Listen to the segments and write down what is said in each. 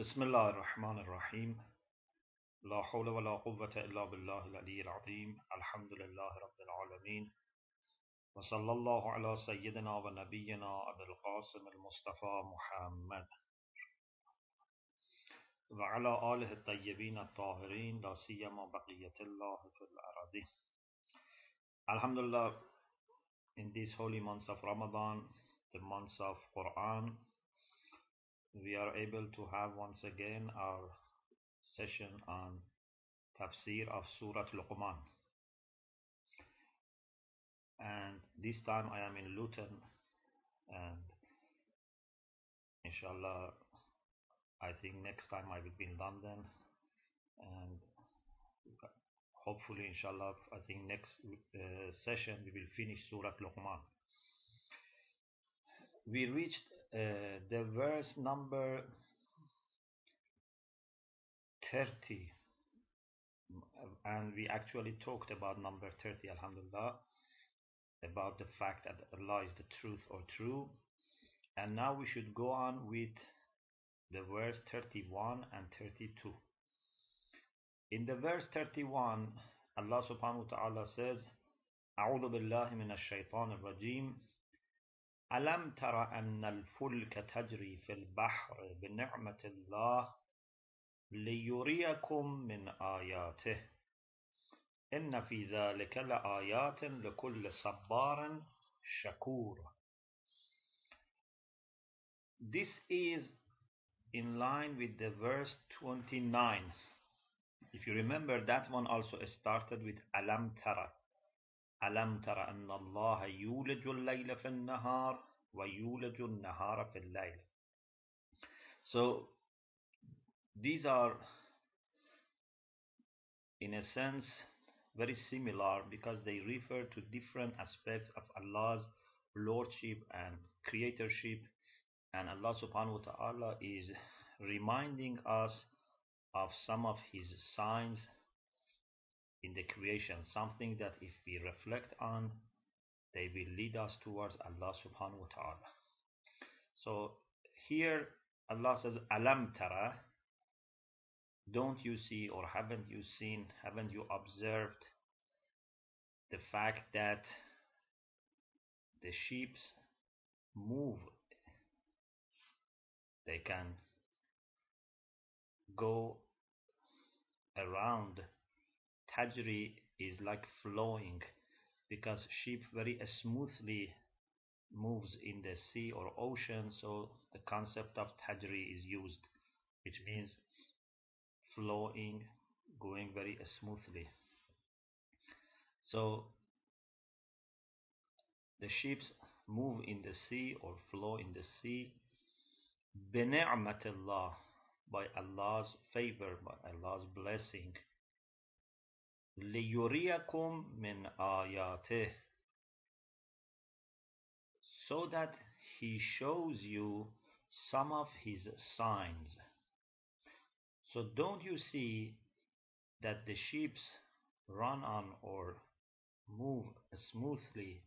بسم الله الرحمن الرحيم لا حول ولا قوة إلا بالله العلي العظيم الحمد لله رب العالمين وصلى الله على سيدنا ونبينا أبي القاسم المصطفى محمد وعلى آله الطيبين الطاهرين لا سيما بقية الله في الأراضين Alhamdulillah, in these holy months of Ramadan, the months of Quran, we are able to have once again our session on tafsir of Surah Luqman. And this time I am in Luton and inshallah I think next time I will be in London and hopefully inshallah I think next uh, session we will finish Surah Luqman. We reached the verse number 30 and we actually talked about number 30 alhamdulillah about the fact that Allah is the truth or true and now we should go on with the verse 31 and 32 in the verse 31 Allah subhanahu wa ta'ala says أعوذ بالله من الشيطان الرجيم ألم تر أن الفلك تجري في البحر بنعمة الله ليريكم من آياته إن في ذلك لآيات لكل صبار شكور This is in line with the verse 29. If you remember, that one also started with Alam Tara. ألم تر أن الله يولج الليل في النهار ويولج النهار في الليل So these are in a sense very similar because they refer to different aspects of Allah's lordship and creatorship and Allah subhanahu wa ta'ala is reminding us of some of his signs in the creation, something that if we reflect on, they will lead us towards Allah subhanahu wa ta'ala. So here Allah says, Alam tara, don't you see or haven't you seen, haven't you observed the fact that the sheep move, they can go around. Tajri is like flowing because sheep very smoothly moves in the sea or ocean so the concept of tajri is used which means flowing going very smoothly so the ships move in the sea or flow in the sea بنعمة by Allah's favor by Allah's blessing لِيُرِيَكُمْ مِنْ آيَاتِهِ so that he shows you some of his signs. So don't you see that the ships run on or move smoothly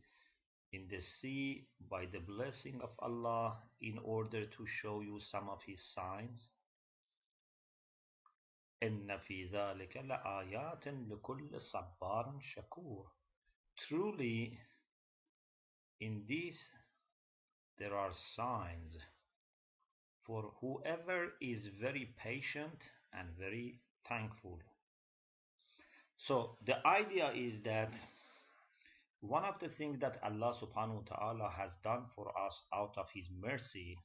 in the sea by the blessing of Allah in order to show you some of his signs? إن في ذلك لآيات لكل صبار شكور Truly, in this there are signs for whoever is very patient and very thankful. So the idea is that one of the things that Allah subhanahu wa ta'ala has done for us out of his mercy,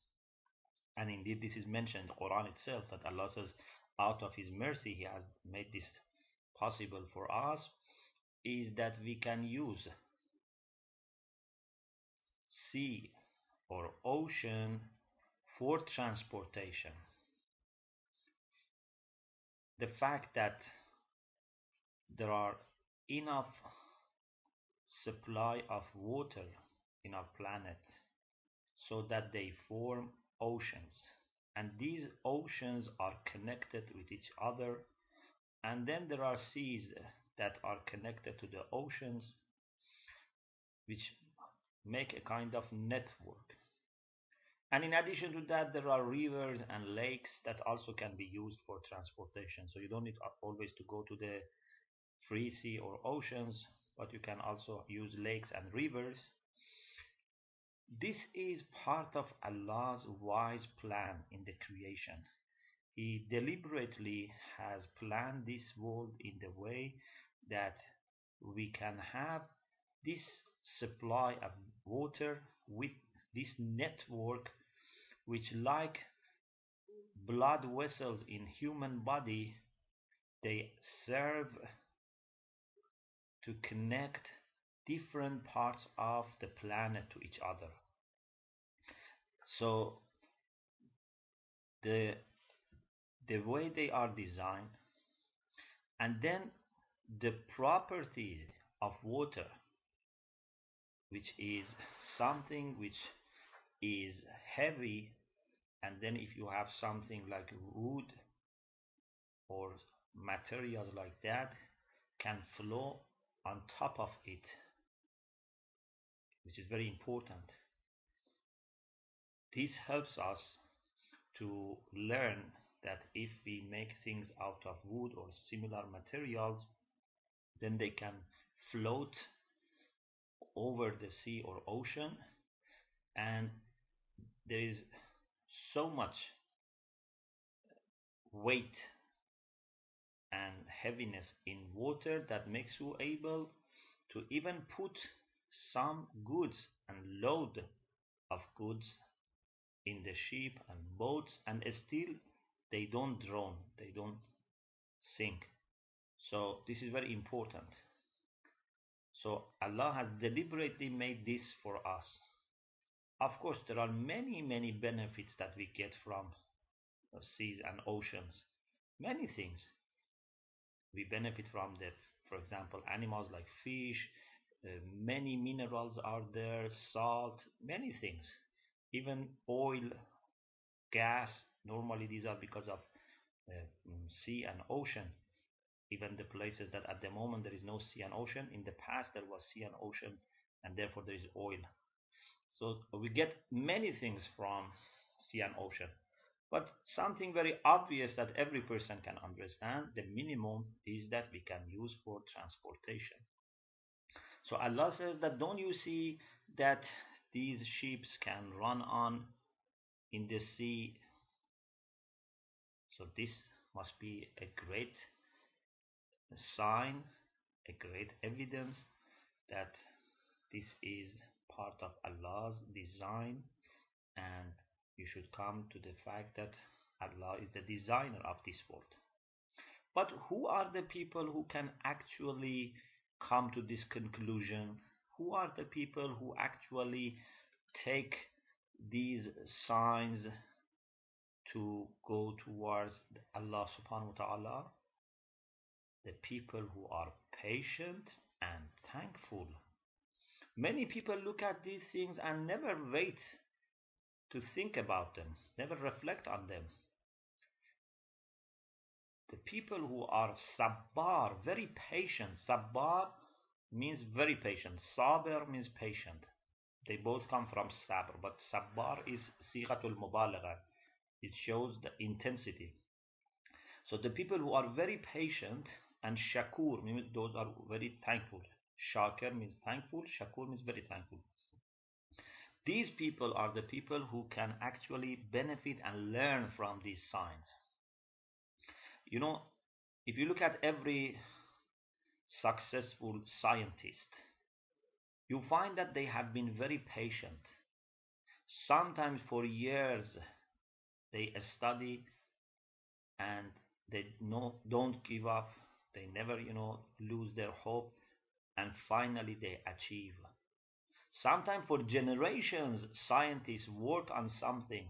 and indeed this is mentioned in the Quran itself that Allah says out of his mercy he has made this possible for us is that we can use sea or ocean for transportation. The fact that there are enough supply of water in our planet so that they form oceans and these oceans are connected with each other and then there are seas that are connected to the oceans which make a kind of network And in addition to that, there are rivers and lakes that also can be used for transportation. So you don't need always to go to the free sea or oceans, but you can also use lakes and rivers. This is part of Allah's wise plan in the creation. He deliberately has planned this world in the way that we can have this supply of water with this network which like blood vessels in human body they serve to connect different parts of the planet to each other. So the the way they are designed and then the property of water which is something which is heavy and then if you have something like wood or materials like that can flow on top of it which is very important. This helps us to learn that if we make things out of wood or similar materials then they can float over the sea or ocean. And there is so much weight and heaviness in water that makes you able to even put some goods and load of goods in the ship and boats and still they don't drown they don't sink so this is very important so Allah has deliberately made this for us of course, there are many, many benefits that we get from seas and oceans. Many things. We benefit from the, for example, animals like fish, uh, many minerals are there, salt, many things. Even oil, gas, normally these are because of uh, mm, sea and ocean. Even the places that at the moment there is no sea and ocean, in the past there was sea and ocean, and therefore there is oil so we get many things from sea and ocean. But something very obvious that every person can understand, the minimum is that we can use for transportation. So Allah says that don't you see that these ships can run on in the sea? So this must be a great sign, a great evidence that this is part of Allah's design and you should come to the fact that Allah is the designer of this world. But who are the people who can actually come to this conclusion? Who are the people who actually take these signs to go towards Allah subhanahu wa ta'ala? The people who are patient and thankful Many people look at these things and never wait to think about them, never reflect on them. The people who are sabbar, very patient, sabbar means very patient, sabr means patient. They both come from sabr, but sabbar is sighatul mubalagha. It shows the intensity. So the people who are very patient and shakur means those are very thankful. Shakir means thankful, Shakur means very thankful. These people are the people who can actually benefit and learn from these signs. You know, if you look at every successful scientist, you find that they have been very patient. Sometimes for years they study and they no, don't give up. They never, you know, lose their hope and finally they achieve. Sometimes for generations, scientists work on something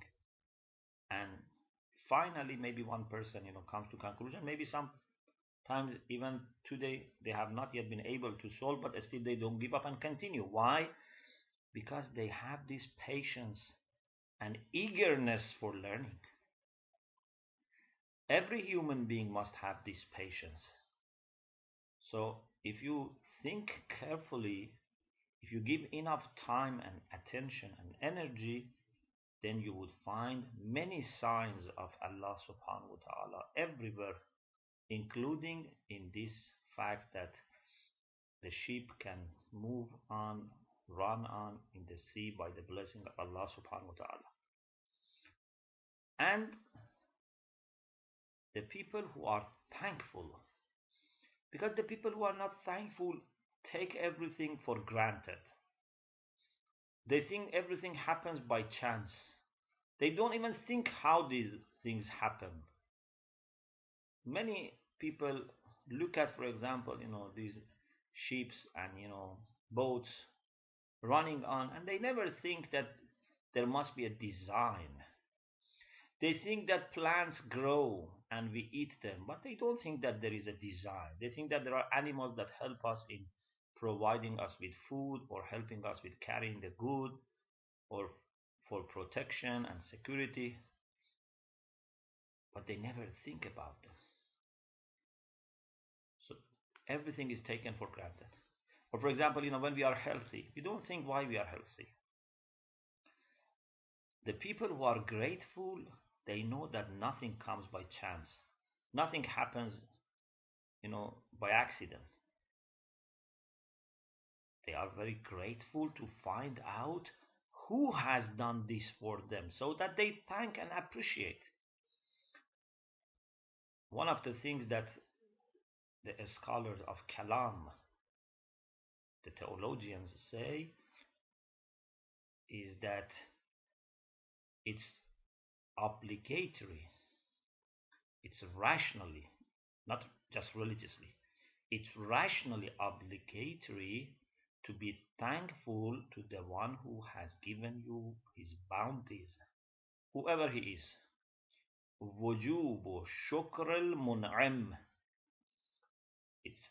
finally maybe one person you know comes to conclusion. Maybe sometimes even today they have not yet been able to solve but still they don't give up and continue. Why? Because they have this patience and eagerness for learning. Every human being must have this patience. So if you think carefully, if you give enough time and attention and energy, then you would find many signs of Allah subhanahu wa ta'ala everywhere, including in this fact that the sheep can move on, run on in the sea by the blessing of Allah subhanahu wa ta'ala. And the people who are thankful, because the people who are not thankful take everything for granted. They think everything happens by chance. They don't even think how these things happen. Many people look at, for example, you know, these ships and, you know, boats running on, and they never think that there must be a design. They think that plants grow and we eat them, but they don't think that there is a design. They think that there are animals that help us in providing us with food or helping us with carrying the good or for protection and security, but they never think about them. So everything is taken for granted. Or for example, you know, when we are healthy, we don't think why we are healthy. The people who are grateful, they know that nothing comes by chance. Nothing happens, you know, by accident. They are very grateful to find out who has done this for them so that they thank and appreciate. One of the things that the scholars of Kalam, the theologians, say is that it's obligatory, it's rationally, not just religiously, it's rationally obligatory to be thankful to the one who has given you his bounties, whoever he is. وجوب شكر المنعم It's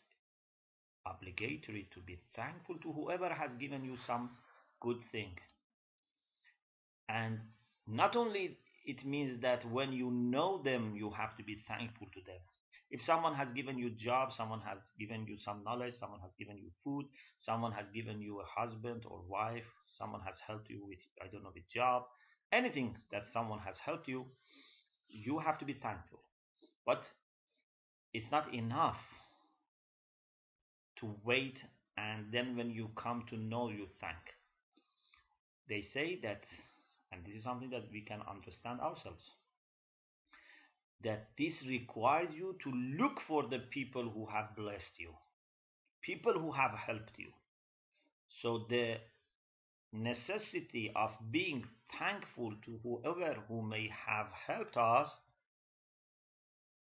obligatory to be thankful to whoever has given you some good thing. And not only it means that when you know them, you have to be thankful to them. If someone has given you job, someone has given you some knowledge, someone has given you food, someone has given you a husband or wife, someone has helped you with, I don't know, with job, anything that someone has helped you, you have to be thankful. But it's not enough to wait and then when you come to know, you thank. They say that, and this is something that we can understand ourselves that this requires you to look for the people who have blessed you, people who have helped you. So the necessity of being thankful to whoever who may have helped us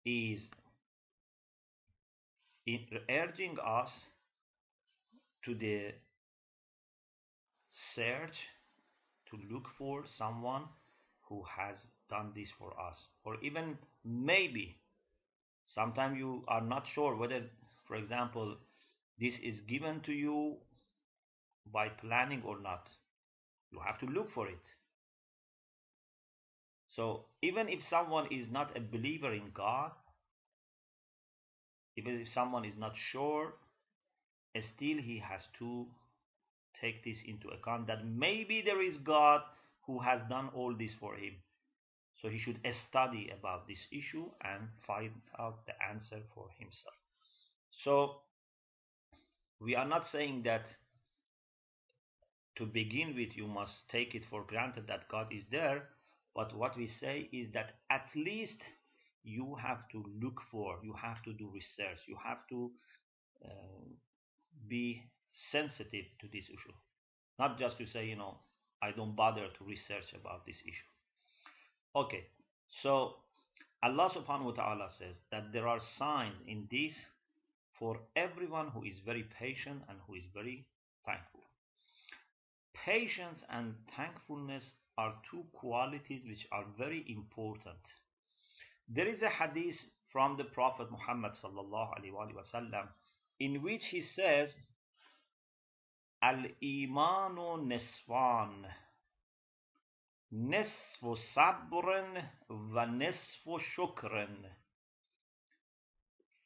is urging us to the search to look for someone who has done this for us. Or even maybe sometimes you are not sure whether for example this is given to you by planning or not. You have to look for it. So even if someone is not a believer in god even if someone is not sure still he has to take this into account that maybe there is god who has done all this for him so he should study about this issue and find out the answer for himself. So we are not saying that to begin with you must take it for granted that God is there, but what we say is that at least you have to look for, you have to do research, you have to uh, be sensitive to this issue. Not just to say, you know, I don't bother to research about this issue. Okay, so Allah subhanahu wa ta'ala says that there are signs in this for everyone who is very patient and who is very thankful. Patience and thankfulness are two qualities which are very important. There is a hadith from the Prophet Muhammad sallallahu alaihi wasallam in which he says, "Al-imanu nisfan." نصف صبر و نصف شکر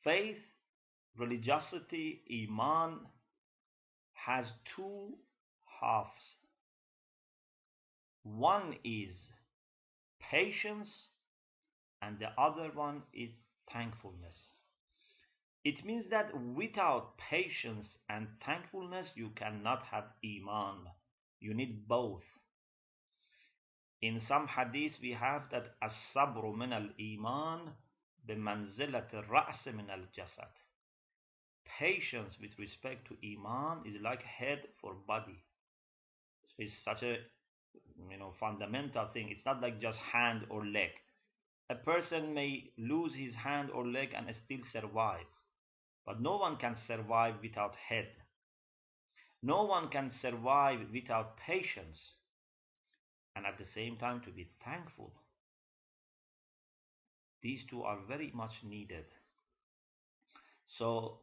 faith religiosity iman has two halves One is patience and the other one is thankfulness. It means that without patience and thankfulness, you cannot have Iman. You need both. In some hadith, we have that as-sabru min al-iman bimanzilat al-ra's min al-jasad. Patience with respect to Iman is like head for body. It's such a you know fundamental thing. It's not like just hand or leg. A person may lose his hand or leg and still survive. But no one can survive without head. No one can survive without patience. And at the same time to be thankful. These two are very much needed. So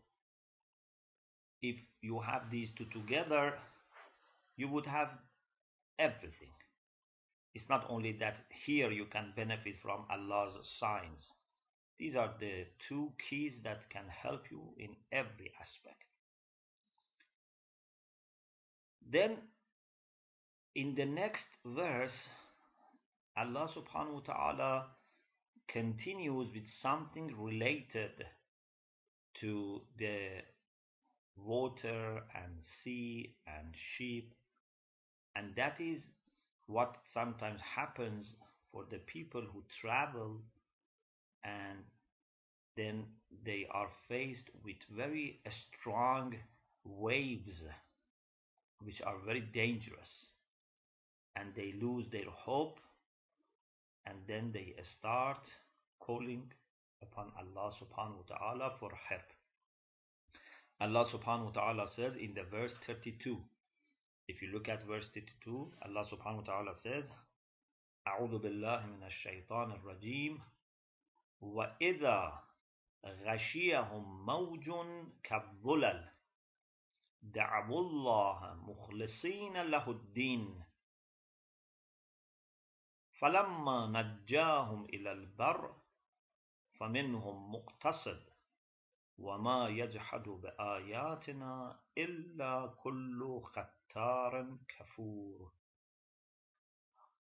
if you have these two together, you would have everything. It's not only that here you can benefit from Allah's signs. These are the two keys that can help you in every aspect. Then in the next verse, Allah subhanahu wa ta'ala continues with something related to the water and sea and sheep and that is what sometimes happens for the people who travel and then they are faced with very strong waves which are very dangerous and they lose their hope and then they start calling upon Allah subhanahu wa ta'ala for help. Allah subhanahu wa ta'ala says in the verse 32 if you look at verse 32 Allah subhanahu wa ta'ala says أعوذ بالله من الشيطان الرجيم وإذا غشيهم موج كالظلل دعوا الله مخلصين له الدين فلما نجاهم إلى البر فمنهم مقتصد وما يجحد بآياتنا إلا كل ختار كفور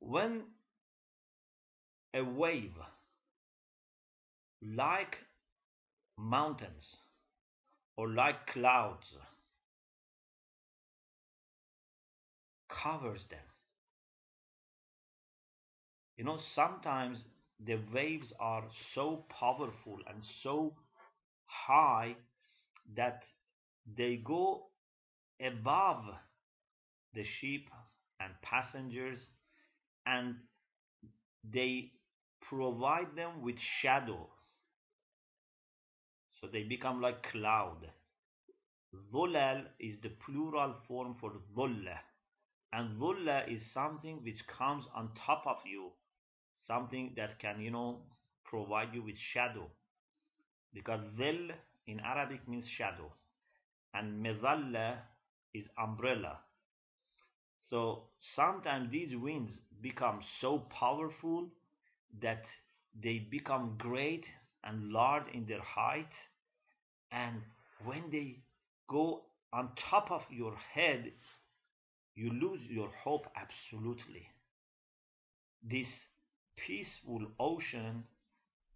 When a wave like mountains or like clouds covers them. You know, sometimes the waves are so powerful and so high that they go above the ship and passengers and they provide them with shadow so they become like cloud. Dhulal is the plural form for dhulla. And dhulla is something which comes on top of you. Something that can, you know, provide you with shadow. Because zil in Arabic means shadow. And mizalla is umbrella. So sometimes these winds become so powerful that they become great and large in their height and when they go on top of your head you lose your hope absolutely this peaceful ocean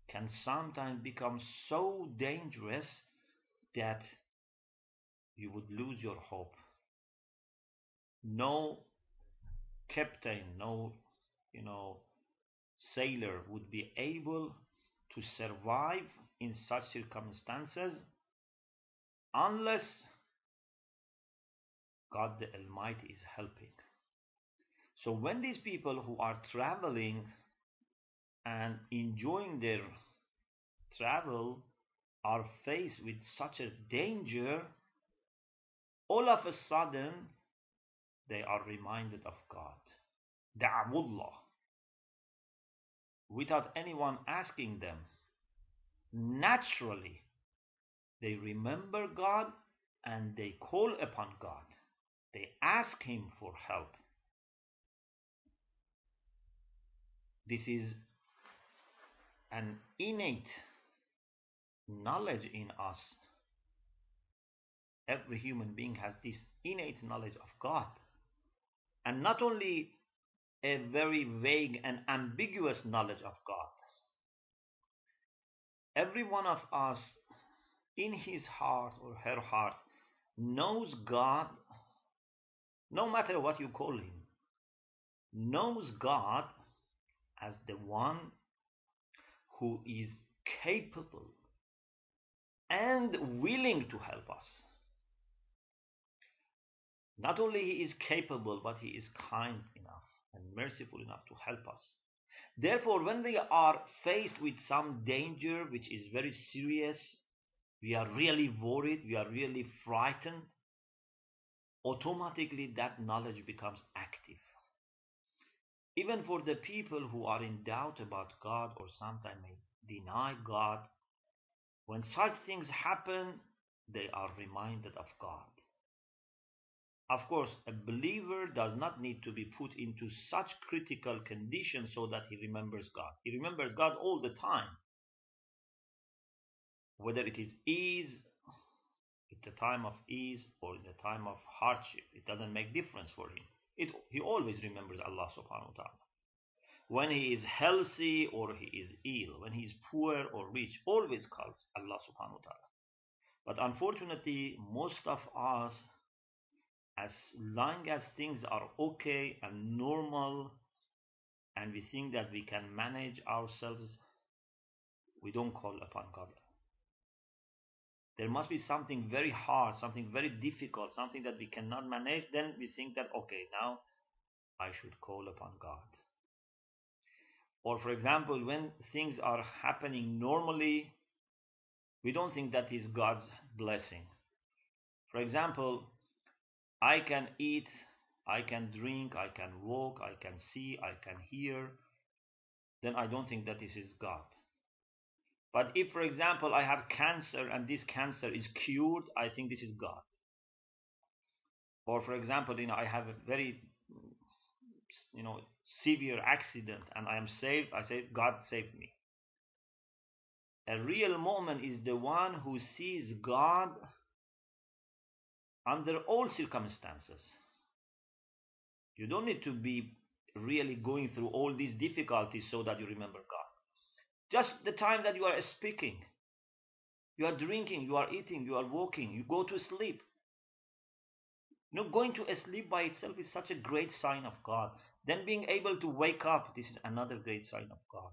can sometimes become so dangerous that you would lose your hope no captain no you know sailor would be able to survive in such circumstances unless God the Almighty is helping. So when these people who are traveling and enjoying their travel are faced with such a danger, all of a sudden they are reminded of God. Da'wullah. Without anyone asking them. Naturally, they remember God and they call upon God. They ask Him for help. This is an innate knowledge in us. Every human being has this innate knowledge of God. And not only a very vague and ambiguous knowledge of God. Every one of us, in his heart or her heart, knows God, no matter what you call him, knows God as the one who is capable and willing to help us. Not only he is capable, but he is kind enough and merciful enough to help us. Therefore, when we are faced with some danger which is very serious, we are really worried, we are really frightened, automatically that knowledge becomes active. Even for the people who are in doubt about God or sometimes may deny God, when such things happen, they are reminded of God. Of course, a believer does not need to be put into such critical conditions so that he remembers God. He remembers God all the time. Whether it is ease, at the time of ease, or in the time of hardship, it doesn't make difference for him. It, he always remembers Allah subhanahu wa ta'ala. When he is healthy or he is ill, when he is poor or rich, always calls Allah subhanahu wa ta'ala. But unfortunately, most of us, as long as things are okay and normal, and we think that we can manage ourselves, we don't call upon God. There must be something very hard, something very difficult, something that we cannot manage. Then we think that, okay, now I should call upon God. Or, for example, when things are happening normally, we don't think that is God's blessing. For example, I can eat, I can drink, I can walk, I can see, I can hear, then I don't think that this is God. But if, for example, I have cancer and this cancer is cured, I think this is God. Or, for example, you know, I have a very, you know, severe accident and I am saved, I say, God saved me. A real moment is the one who sees God under all circumstances. You don't need to be really going through all these difficulties so that you remember God. Just the time that you are speaking, you are drinking, you are eating, you are walking, you go to sleep. You know, going to sleep by itself is such a great sign of God. Then being able to wake up, this is another great sign of God.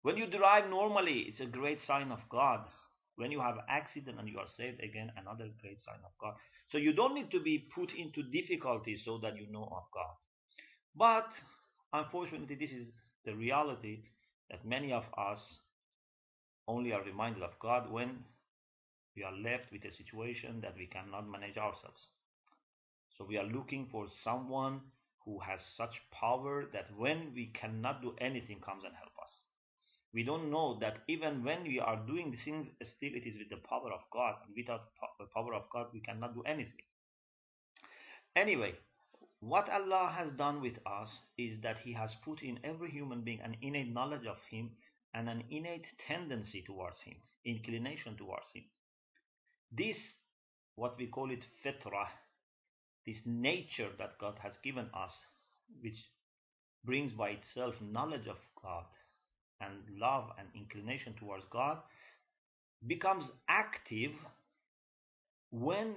When you drive normally, it's a great sign of God. When you have accident and you are saved, again, another great sign of God. So you don't need to be put into difficulties so that you know of God. But unfortunately, this is the reality that many of us only are reminded of God when we are left with a situation that we cannot manage ourselves. So we are looking for someone who has such power that when we cannot do anything comes and help us. We don't know that even when we are doing things, still it is with the power of God. And without the power of God, we cannot do anything. Anyway, what Allah has done with us is that He has put in every human being an innate knowledge of Him and an innate tendency towards Him, inclination towards Him. This, what we call it fitrah, this nature that God has given us, which brings by itself knowledge of God and love and inclination towards God, becomes active when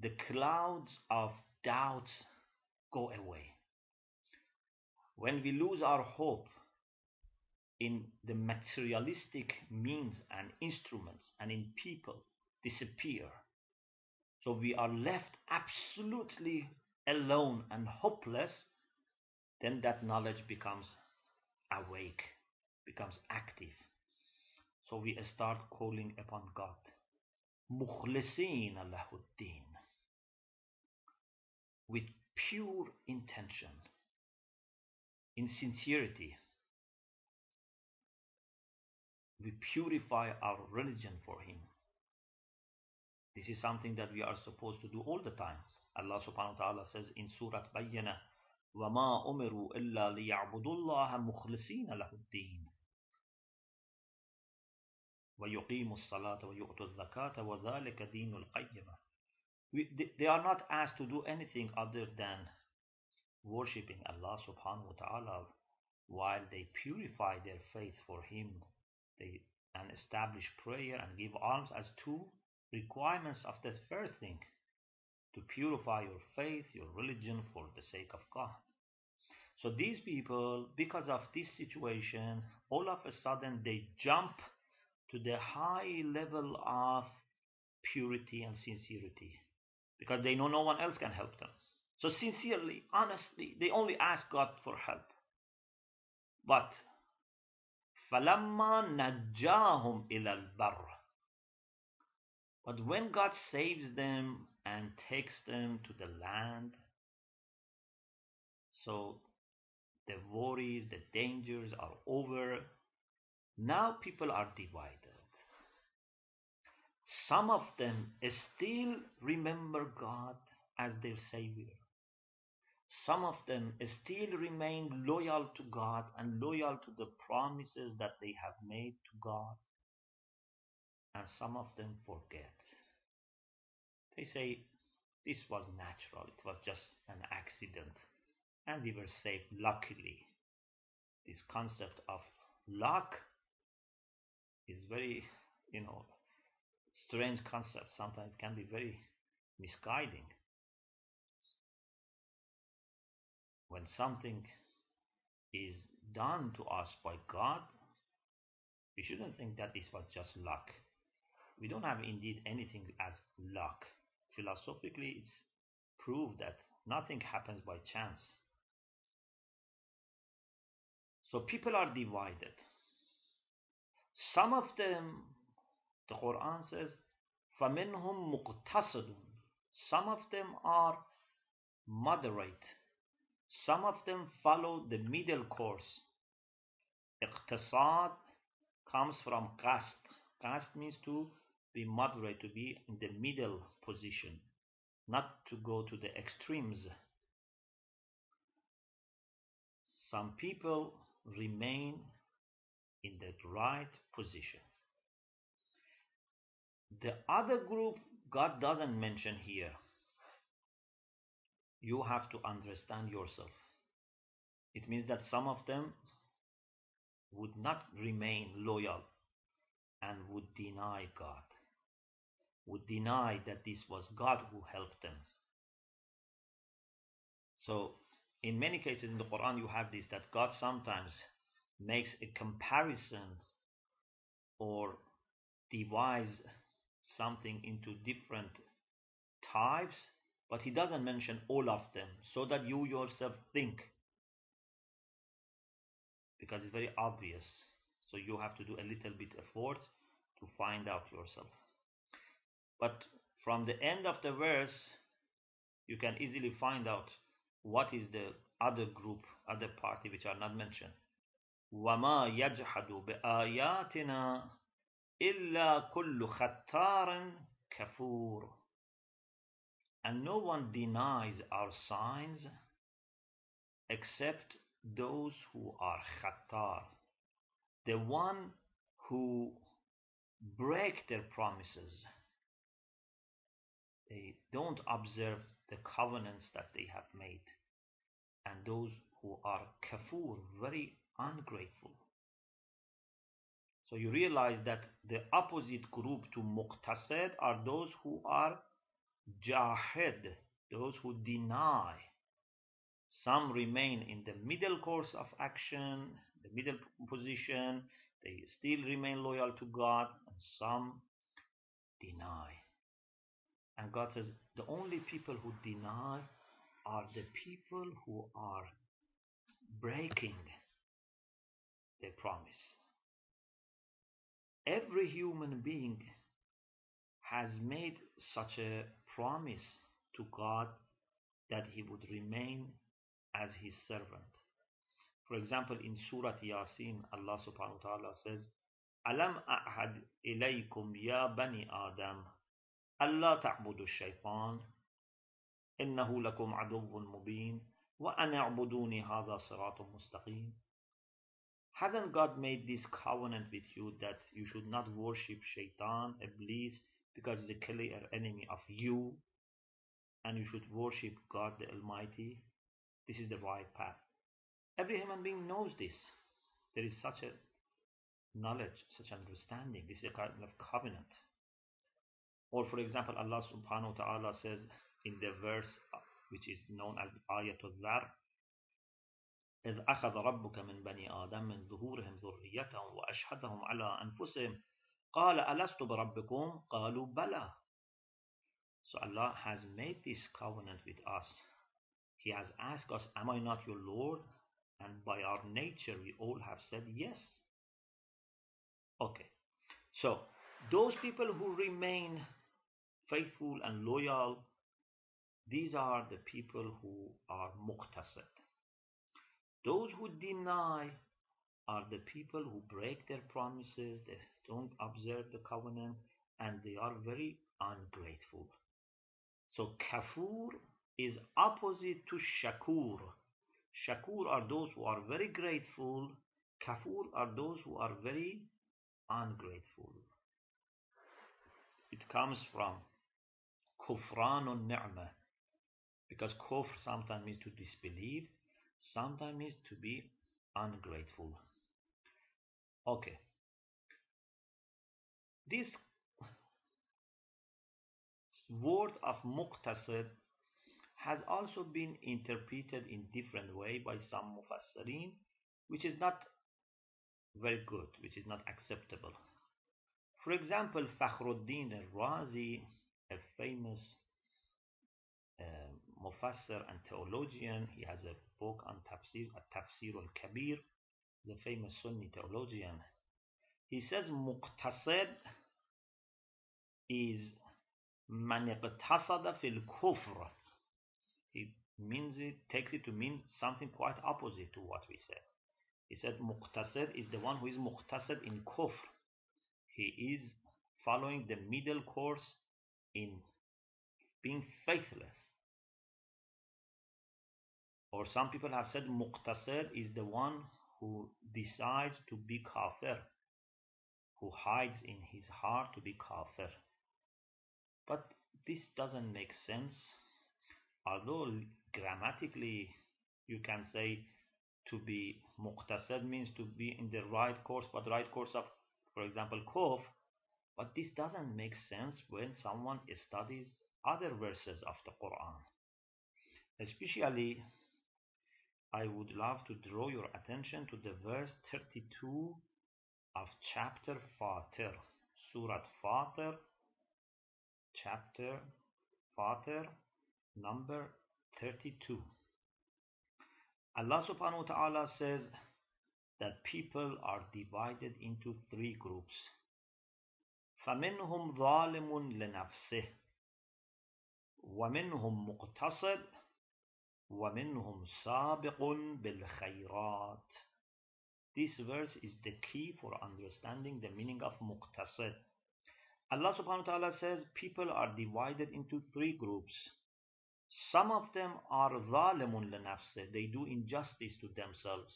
the clouds of doubts go away. When we lose our hope in the materialistic means and instruments and in people disappear. So we are left absolutely alone and hopeless, then that knowledge becomes awake, becomes active. So we start calling upon God. مخلصين له الدين with pure intention, in sincerity. We purify our religion for Him. This is something that we are supposed to do all the time. Allah subhanahu wa ta'ala says in Surah Bayyana, وَمَا أُمِرُوا إِلَّا لِيَعْبُدُوا اللَّهَ مُخْلِصِينَ لَهُ الدِّينَ ويقيموا الصلاة ويؤتوا الزكاة وذلك دين القيمة we, they, are not asked to do anything other than worshipping Allah subhanahu wa ta'ala while they purify their faith for Him they, and establish prayer and give alms as two requirements of the first thing to purify your faith, your religion for the sake of God. So these people, because of this situation, all of a sudden they jump to the high level of purity and sincerity because they know no one else can help them. So sincerely, honestly, they only ask God for help. But فَلَمَّا نَجَّاهُمْ إِلَى الْبَرِّ But when God saves them and takes them to the land, so the worries, the dangers are over. Now people are divided. Some of them still remember God as their Savior. Some of them still remain loyal to God and loyal to the promises that they have made to God. And some of them forget. They say, This was natural, it was just an accident, and we were saved luckily. This concept of luck is very, you know, strange concept. Sometimes can be very misguiding. when something is done to us by God, we shouldn't think that this was just luck. We don't have indeed anything as luck. Philosophically, it's proved that nothing happens by chance. So people are divided. Some of them, the Quran says, فَمِنْهُمْ مُقْتَصِدٌ Some of them are moderate some of them follow the middle course. Iqtisad comes from qasd. Qasd means to be moderate, to be in the middle position, not to go to the extremes. Some people remain in the right position. The other group God doesn't mention here you have to understand yourself. It means that some of them would not remain loyal and would deny God, would deny that this was God who helped them. So, in many cases in the Quran, you have this that God sometimes makes a comparison or divides something into different types but he doesn't mention all of them so that you yourself think because it's very obvious so you have to do a little bit effort to find out yourself but from the end of the verse you can easily find out what is the other group other party which are not mentioned وما يجحد بآياتنا إلا كل ختار كفور and no one denies our signs except those who are khattar, the one who break their promises. They don't observe the covenants that they have made. And those who are kafur, very ungrateful. So you realize that the opposite group to muqtasid are those who are Jahid, those who deny. Some remain in the middle course of action, the middle position, they still remain loyal to God, and some deny. And God says the only people who deny are the people who are breaking their promise. Every human being has made such a promise to God that he would remain as his servant. For example, in Surah Yasin, Allah subhanahu wa ta'ala says, Alam a'had ilaykum ya bani Adam, Allah ta'budu shaytan, innahu lakum aduwwun mubin, wa an a'buduni hadha siratun mustaqim. Hasn't God made this covenant with you that you should not worship shaitan, iblis, because he's a clear enemy of you and you should worship God the Almighty. This is the right path. Every human being knows this. There is such a knowledge, such understanding. This is a kind of covenant. Or for example, Allah subhanahu wa ta'ala says in the verse which is known as Ayatul Dhar, إذ أخذ ربك من بني آدم من ظهورهم ذريتهم وأشهدهم على أنفسهم قال ألست بربكم قالوا بلى So Allah has made this covenant with us. He has asked us, Am I not your Lord? And by our nature, we all have said yes. Okay. So, those people who remain faithful and loyal, these are the people who are muqtasid. Those who deny are the people who break their promises, they don't observe the covenant, and they are very ungrateful. So kafur is opposite to shakur. Shakur are those who are very grateful. Kafur are those who are very ungrateful. It comes from kufran ni'mah because kufr sometimes means to disbelieve, sometimes to be ungrateful. Okay. This word of muqtasid has also been interpreted in different way by some mufassirin, which is not very good, which is not acceptable. For example, Fakhruddin al-Razi, a famous uh, mufassir and theologian, he has a book on tafsir, Tafsir al-Kabir, the famous Sunni theologian. He says muqtasid is man iqtasada fil kufr. He means it, takes it to mean something quite opposite to what we said. He said muqtasid is the one who is muqtasid in kufr. He is following the middle course in being faithless. Or some people have said muqtasid is the one who decides to be kafir, who hides in his heart to be kafir. But this doesn't make sense. Although grammatically you can say to be muqtasad means to be in the right course, but right course of, for example, kufr. But this doesn't make sense when someone studies other verses of the Quran. Especially I would love to draw your attention to the verse 32 of chapter Fatir, Surah Fatir, chapter Fatir, number 32. Allah subhanahu wa ta'ala says that people are divided into three groups. فَمِنْهُمْ ظَالِمٌ لِنَفْسِهِ وَمِنْهُمْ مُقْتَصِدٌ وَمِنْهُمْ سَابِقٌ بِالْخَيْرَاتِ This verse is the key for understanding the meaning of muqtasid. Allah subhanahu wa ta'ala says people are divided into three groups. Some of them are ظالمٌ لنفسه. They do injustice to themselves.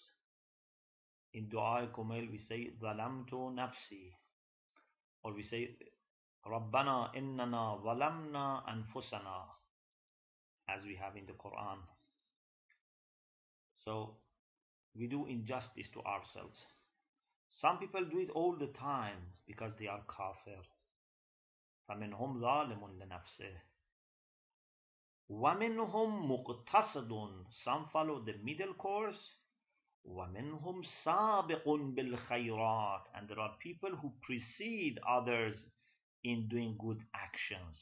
In Dua Kumail we say ظلمت نفسي or we say ربنا إننا ظلمنا أنفسنا as we have in the Quran. So we do injustice to ourselves. Some people do it all the time because they are kafir. فمنهم ظالم لنفسه ومنهم مقتصد Some follow the middle course ومنهم سابق بالخيرات And there are people who precede others in doing good actions.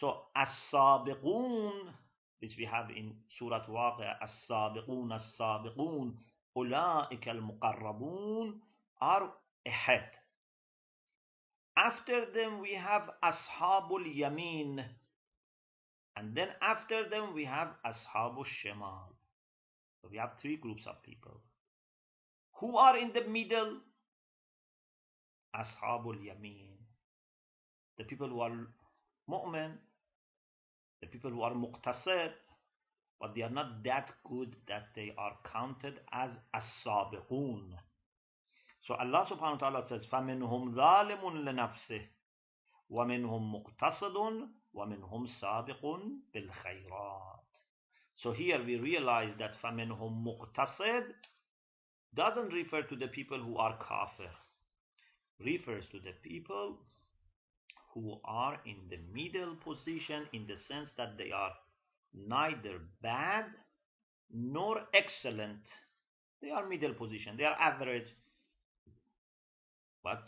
So as-sabiqun which we have in Surah Waqia, As-Sabiqun, As-Sabiqun, Ulaika al-Muqarrabun are ahead. After them we have Ashabul Yamin. And then after them we have Ashabul Shimal. So we have three groups of people. Who are in the middle? Ashabul Yamin. The people who are mu'min, the people who are muqtasid, but they are not that good that they are counted as as-sabiqun. So Allah subhanahu wa ta'ala says, فَمِنْهُمْ ظَالِمٌ لِنَفْسِهِ وَمِنْهُمْ مُقْتَصِدٌ وَمِنْهُمْ سَابِقٌ بِالْخَيْرَاتِ So here we realize that فَمِنْهُمْ مُقْتَصِد doesn't refer to the people who are kafir. Refers to the people who are in the middle position in the sense that they are neither bad nor excellent. They are middle position. They are average. But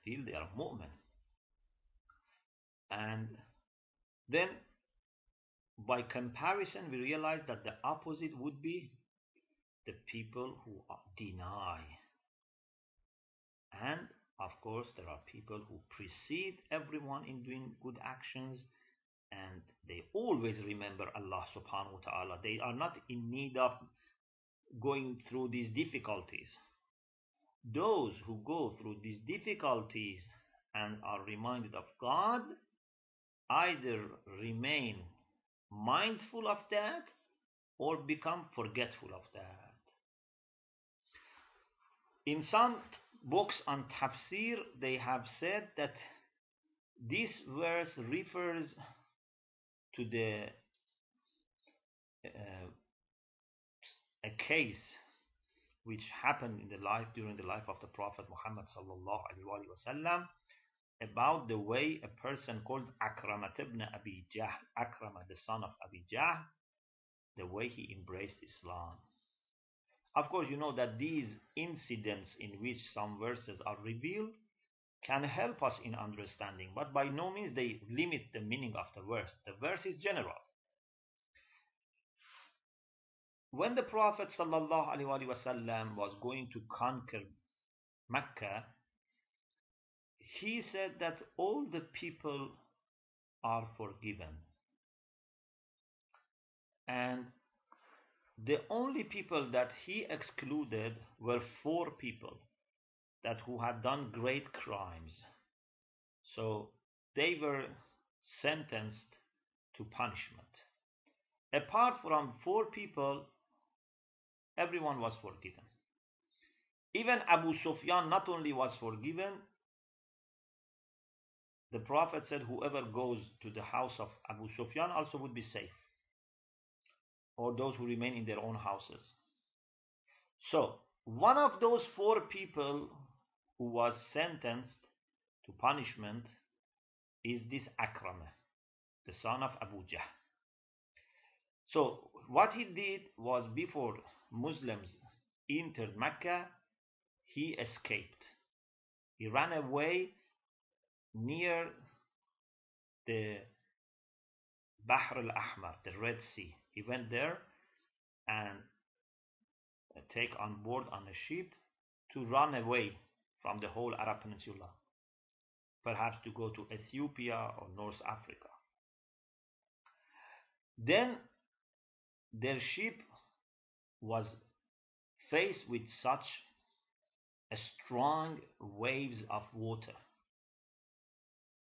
still they are mu'min. And then by comparison we realize that the opposite would be the people who deny. And of course, there are people who precede everyone in doing good actions and they always remember Allah subhanahu wa ta'ala. They are not in need of going through these difficulties. Those who go through these difficulties and are reminded of God either remain mindful of that or become forgetful of that. In some books on tafsir, they have said that this verse refers to the uh, a case which happened in the life during the life of the Prophet Muhammad sallallahu about the way a person called Akramat ibn Abi Jahl, Akrama the son of Abi Jahl, the way he embraced Islam. Of course, you know that these incidents in which some verses are revealed can help us in understanding, but by no means they limit the meaning of the verse. The verse is general. When the Prophet ﷺ was going to conquer Mecca, he said that all the people are forgiven. And the only people that he excluded were four people that who had done great crimes. So they were sentenced to punishment. Apart from four people, everyone was forgiven. Even Abu Sufyan not only was forgiven, the Prophet said whoever goes to the house of Abu Sufyan also would be safe or those who remain in their own houses. So, one of those four people who was sentenced to punishment is this Akram, the son of Abu Jahl. So, what he did was before Muslims entered Mecca, he escaped. He ran away near the Bahr al-Ahmar, the Red Sea. He went there and uh, take on board on a ship to run away from the whole Arab Peninsula, perhaps to go to Ethiopia or North Africa. Then their ship was faced with such strong waves of water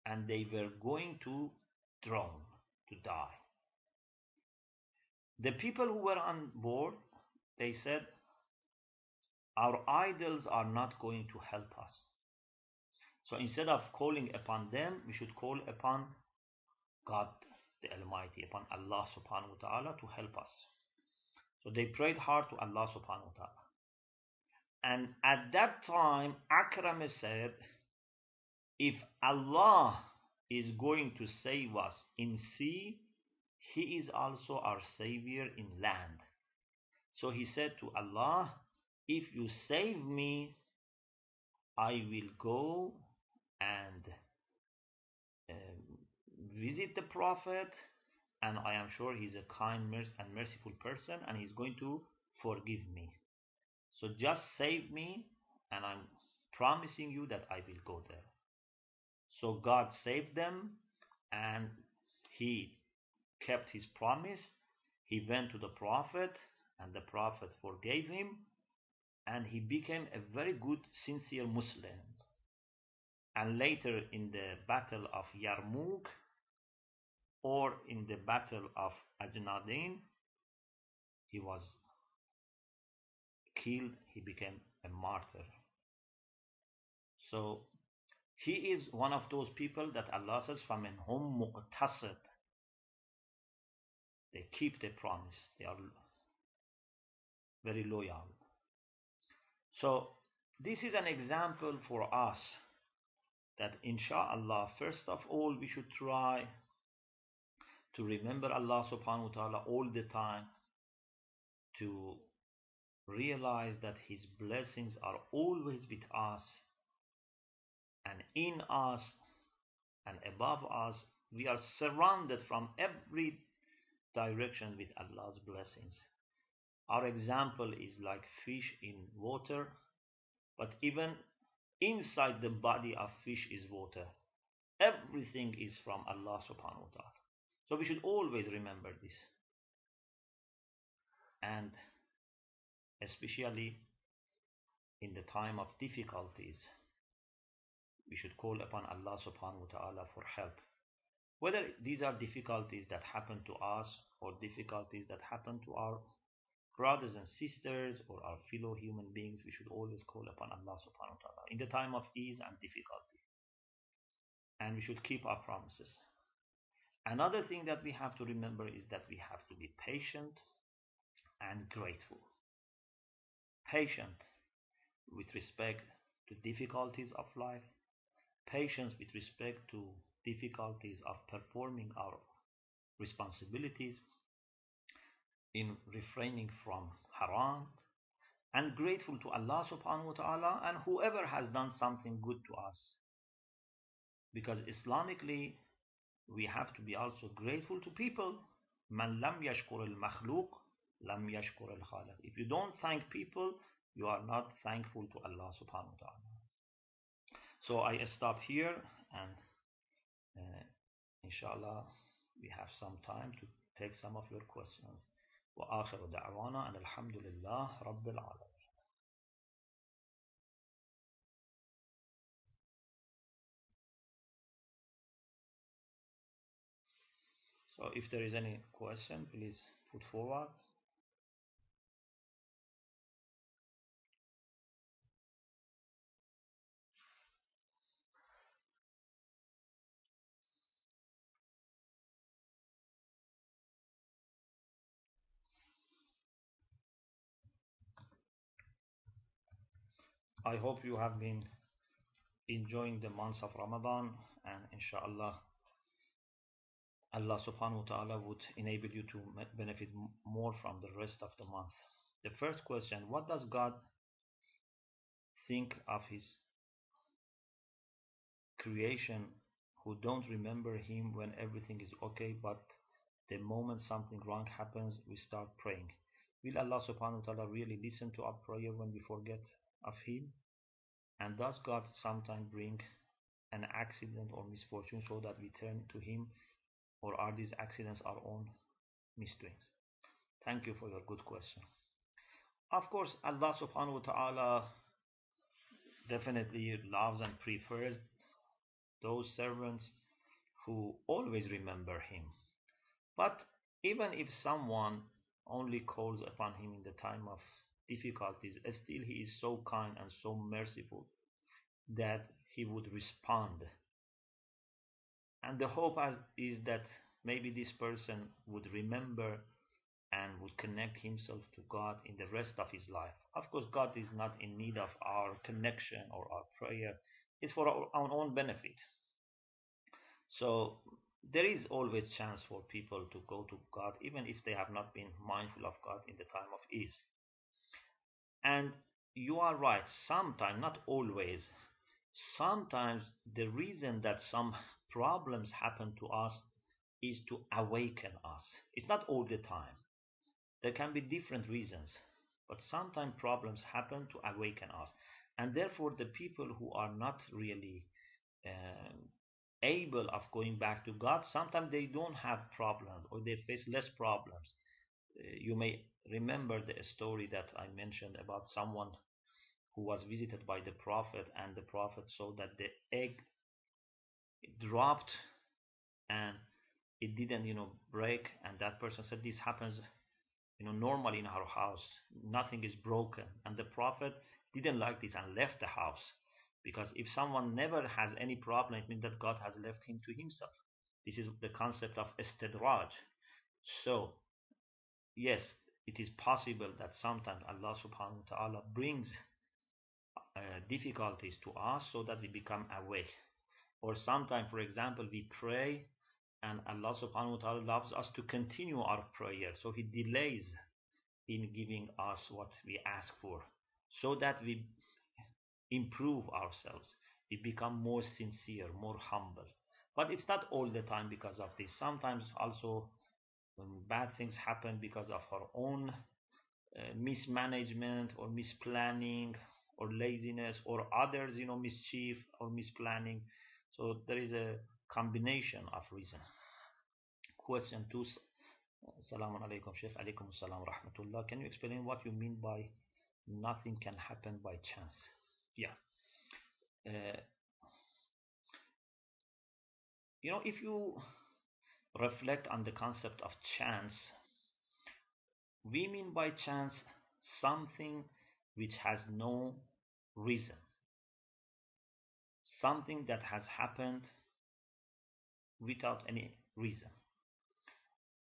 and they were going to drown, to die. The people who were on board, they said, our idols are not going to help us. So instead of calling upon them, we should call upon God the Almighty, upon Allah subhanahu wa ta'ala to help us. So they prayed hard to Allah subhanahu wa ta'ala. And at that time, Akram said, if Allah is going to save us in sea, He is also our Savior in land. So he said to Allah, If you save me, I will go and um, visit the Prophet, and I am sure he's a kind and merciful person, and he's going to forgive me. So just save me, and I'm promising you that I will go there. So God saved them and he kept his promise. He went to the Prophet and the Prophet forgave him and he became a very good, sincere Muslim. And later in the Battle of Yarmouk or in the Battle of Ajnadin, he was killed, he became a martyr. So He is one of those people that Allah says, فَمِنْهُمْ مُقْتَصِدٌ They keep their promise. They are very loyal. So this is an example for us that inshallah, first of all, we should try to remember Allah subhanahu wa ta'ala all the time, to realize that His blessings are always with us and in us and above us. We are surrounded from every direction with Allah's blessings. Our example is like fish in water, but even inside the body of fish is water. Everything is from Allah subhanahu wa ta'ala. So we should always remember this. And especially in the time of difficulties, we should call upon Allah subhanahu wa ta'ala for help. Whether these are difficulties that happen to us or difficulties that happen to our brothers and sisters or our fellow human beings, we should always call upon Allah subhanahu wa ta'ala in the time of ease and difficulty. And we should keep our promises. Another thing that we have to remember is that we have to be patient and grateful. Patient with respect to difficulties of life, patience with respect to difficulties of performing our responsibilities in refraining from haram and grateful to Allah subhanahu wa ta'ala and whoever has done something good to us. Because Islamically, we have to be also grateful to people. Man lam yashkur al makhluq lam yashkur al khaliq. If you don't thank people, you are not thankful to Allah subhanahu wa ta'ala So I stop here and uh, inshallah we have some time to take some of your questions. وآخر دعوانا أن الحمد لله رب العالمين So if there is any question, please put forward. I hope you have been enjoying the months of Ramadan and inshallah Allah subhanahu wa ta'ala would enable you to benefit more from the rest of the month. The first question, what does God think of his creation who don't remember him when everything is okay but the moment something wrong happens we start praying. Will Allah subhanahu wa ta'ala really listen to our prayer when we forget of him? And does God sometimes bring an accident or misfortune so that we turn to him or are these accidents our own misdoings? Thank you for your good question. Of course, Allah subhanahu wa ta'ala definitely loves and prefers those servants who always remember Him. But even if someone only calls upon Him in the time of difficulties, still He is so kind and so merciful that He would respond and the hope is that maybe this person would remember and would connect himself to God in the rest of his life. Of course, God is not in need of our connection or our prayer, it's for our, our own benefit. So there is always chance for people to go to God even if they have not been mindful of God in the time of ease. And you are right, sometimes, not always, sometimes the reason that some problems happen to us is to awaken us. It's not all the time. There can be different reasons, but sometimes problems happen to awaken us. And therefore, the people who are not really um, able of going back to God, sometimes they don't have problems or they face less problems. Uh, you may remember the story that I mentioned about someone who was visited by the prophet and the prophet saw that the egg dropped and it didn't you know break and that person said this happens you know normally in our house nothing is broken and the prophet didn't like this and left the house Because if someone never has any problem, it means that God has left him to himself. This is the concept of istidraj. So, yes, it is possible that sometimes Allah subhanahu wa ta'ala brings uh, difficulties to us so that we become awake. Or sometimes, for example, we pray and Allah subhanahu wa ta'ala loves us to continue our prayer. So He delays in giving us what we ask for so that we improve ourselves. We become more sincere, more humble. But it's not all the time because of this. Sometimes also when bad things happen because of our own uh, mismanagement or misplanning or laziness or others, you know, mischief or misplanning. So there is a combination of reasons. Question two. Assalamu alaikum, Sheikh. Alaikum assalam rahmatullah. Can you explain what you mean by nothing can happen by chance? Yeah. Uh, you know, if you reflect on the concept of chance, we mean by chance something which has no reason, something that has happened without any reason.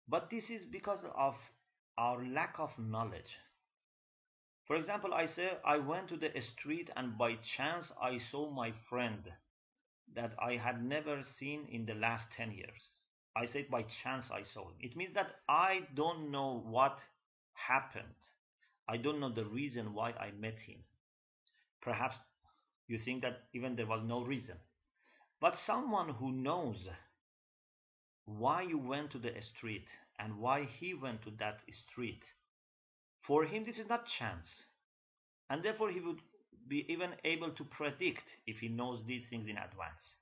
But this is because of our lack of knowledge. For example, I say I went to the street and by chance I saw my friend that I had never seen in the last 10 years. I said by chance I saw him. It means that I don't know what happened. I don't know the reason why I met him. Perhaps you think that even there was no reason. But someone who knows why you went to the street and why he went to that street, for him this is not chance. And therefore he would be even able to predict if he knows these things in advance.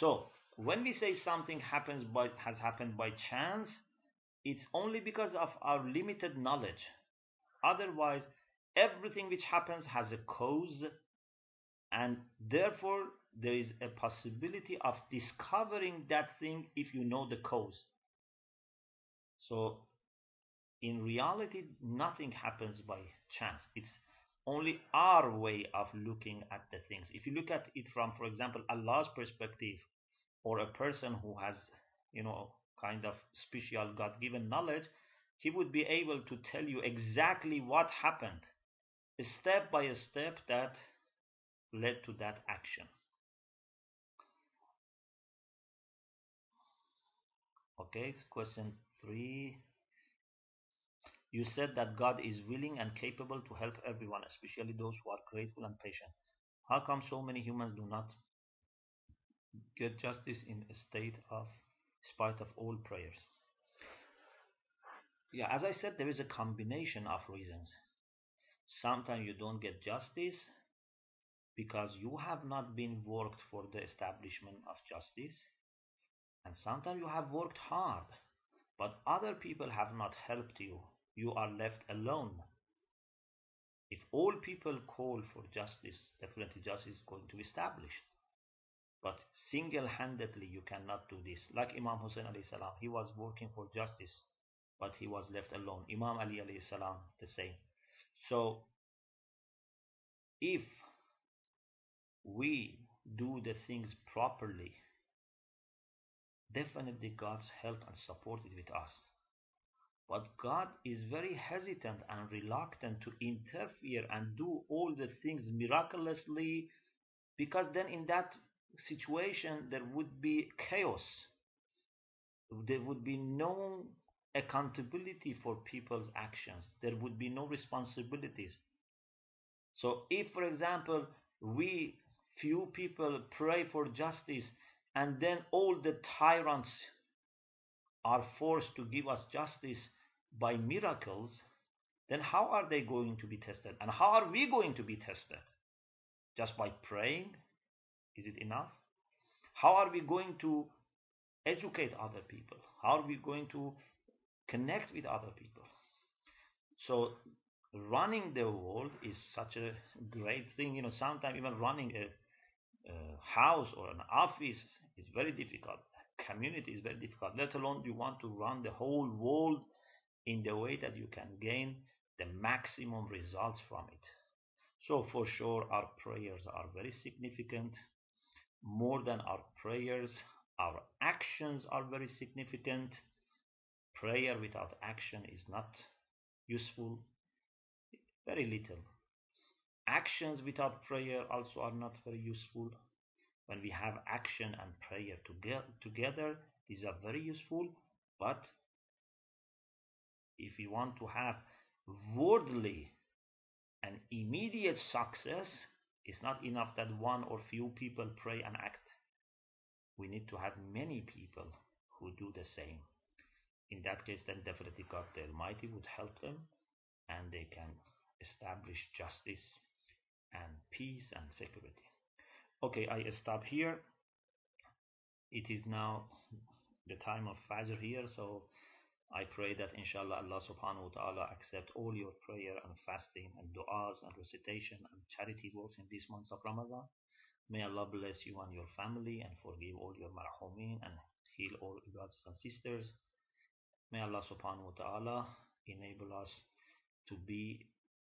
So when we say something happens by has happened by chance, it's only because of our limited knowledge. Otherwise, everything which happens has a cause, and therefore there is a possibility of discovering that thing if you know the cause. So, in reality, nothing happens by chance. It's only our way of looking at the things. If you look at it from, for example, Allah's perspective, or a person who has, you know, kind of special God given knowledge, he would be able to tell you exactly what happened, step by step that led to that action. Okay, question three. You said that God is willing and capable to help everyone, especially those who are grateful and patient. How come so many humans do not get justice in a state of spite of all prayers? Yeah, as I said, there is a combination of reasons. Sometimes you don't get justice because you have not been worked for the establishment of justice. And sometimes you have worked hard, but other people have not helped you. You are left alone. If all people call for justice, definitely justice is going to be established. But single-handedly, you cannot do this. Like Imam Hussein alayhi salam, he was working for justice, but he was left alone. Imam Ali alayhi salam, the same. So, if we do the things properly, definitely God's help and support is with us. But God is very hesitant and reluctant to interfere and do all the things miraculously because then in that situation there would be chaos. There would be no accountability for people's actions. There would be no responsibilities. So if, for example, we few people pray for justice and then all the tyrants are forced to give us justice by miracles, then how are they going to be tested? And how are we going to be tested? Just by praying? Is it enough? How are we going to educate other people? How are we going to connect with other people? So running the world is such a great thing. You know, sometimes even running a house or an office is very difficult. Community is very difficult, let alone you want to run the whole world in the way that you can gain the maximum results from it. So for sure our prayers are very significant. More than our prayers, our actions are very significant. Prayer without action is not useful. Very little. Actions without prayer also are not very useful. When we have action and prayer together, these are very useful. But if you want to have worldly and immediate success, it's not enough that one or few people pray and act. We need to have many people who do the same. In that case, then definitely God the Almighty would help them and they can establish justice and peace and security. Okay, I stop here. It is now the time of Fajr here, so I pray that inshallah Allah subhanahu wa ta'ala accept all your prayer and fasting and du'as and recitation and charity works in this month of Ramadan. May Allah bless you and your family and forgive all your marhumin and heal all brothers and sisters. May Allah subhanahu wa ta'ala enable us to be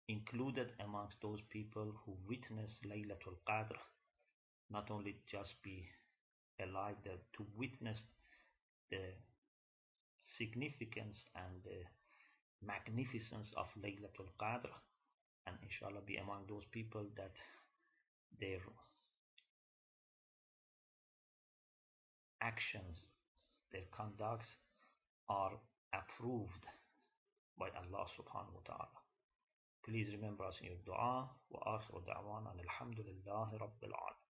included amongst those people who witness Laylatul Qadr, not only just be alive there, to witness the significance and the magnificence of Laylatul Qadr and inshallah be among those people that their actions, their conducts are approved by Allah subhanahu wa ta'ala. Please remember us in your dua. Wa akhiru da'wana alhamdulillahi rabbil alamin.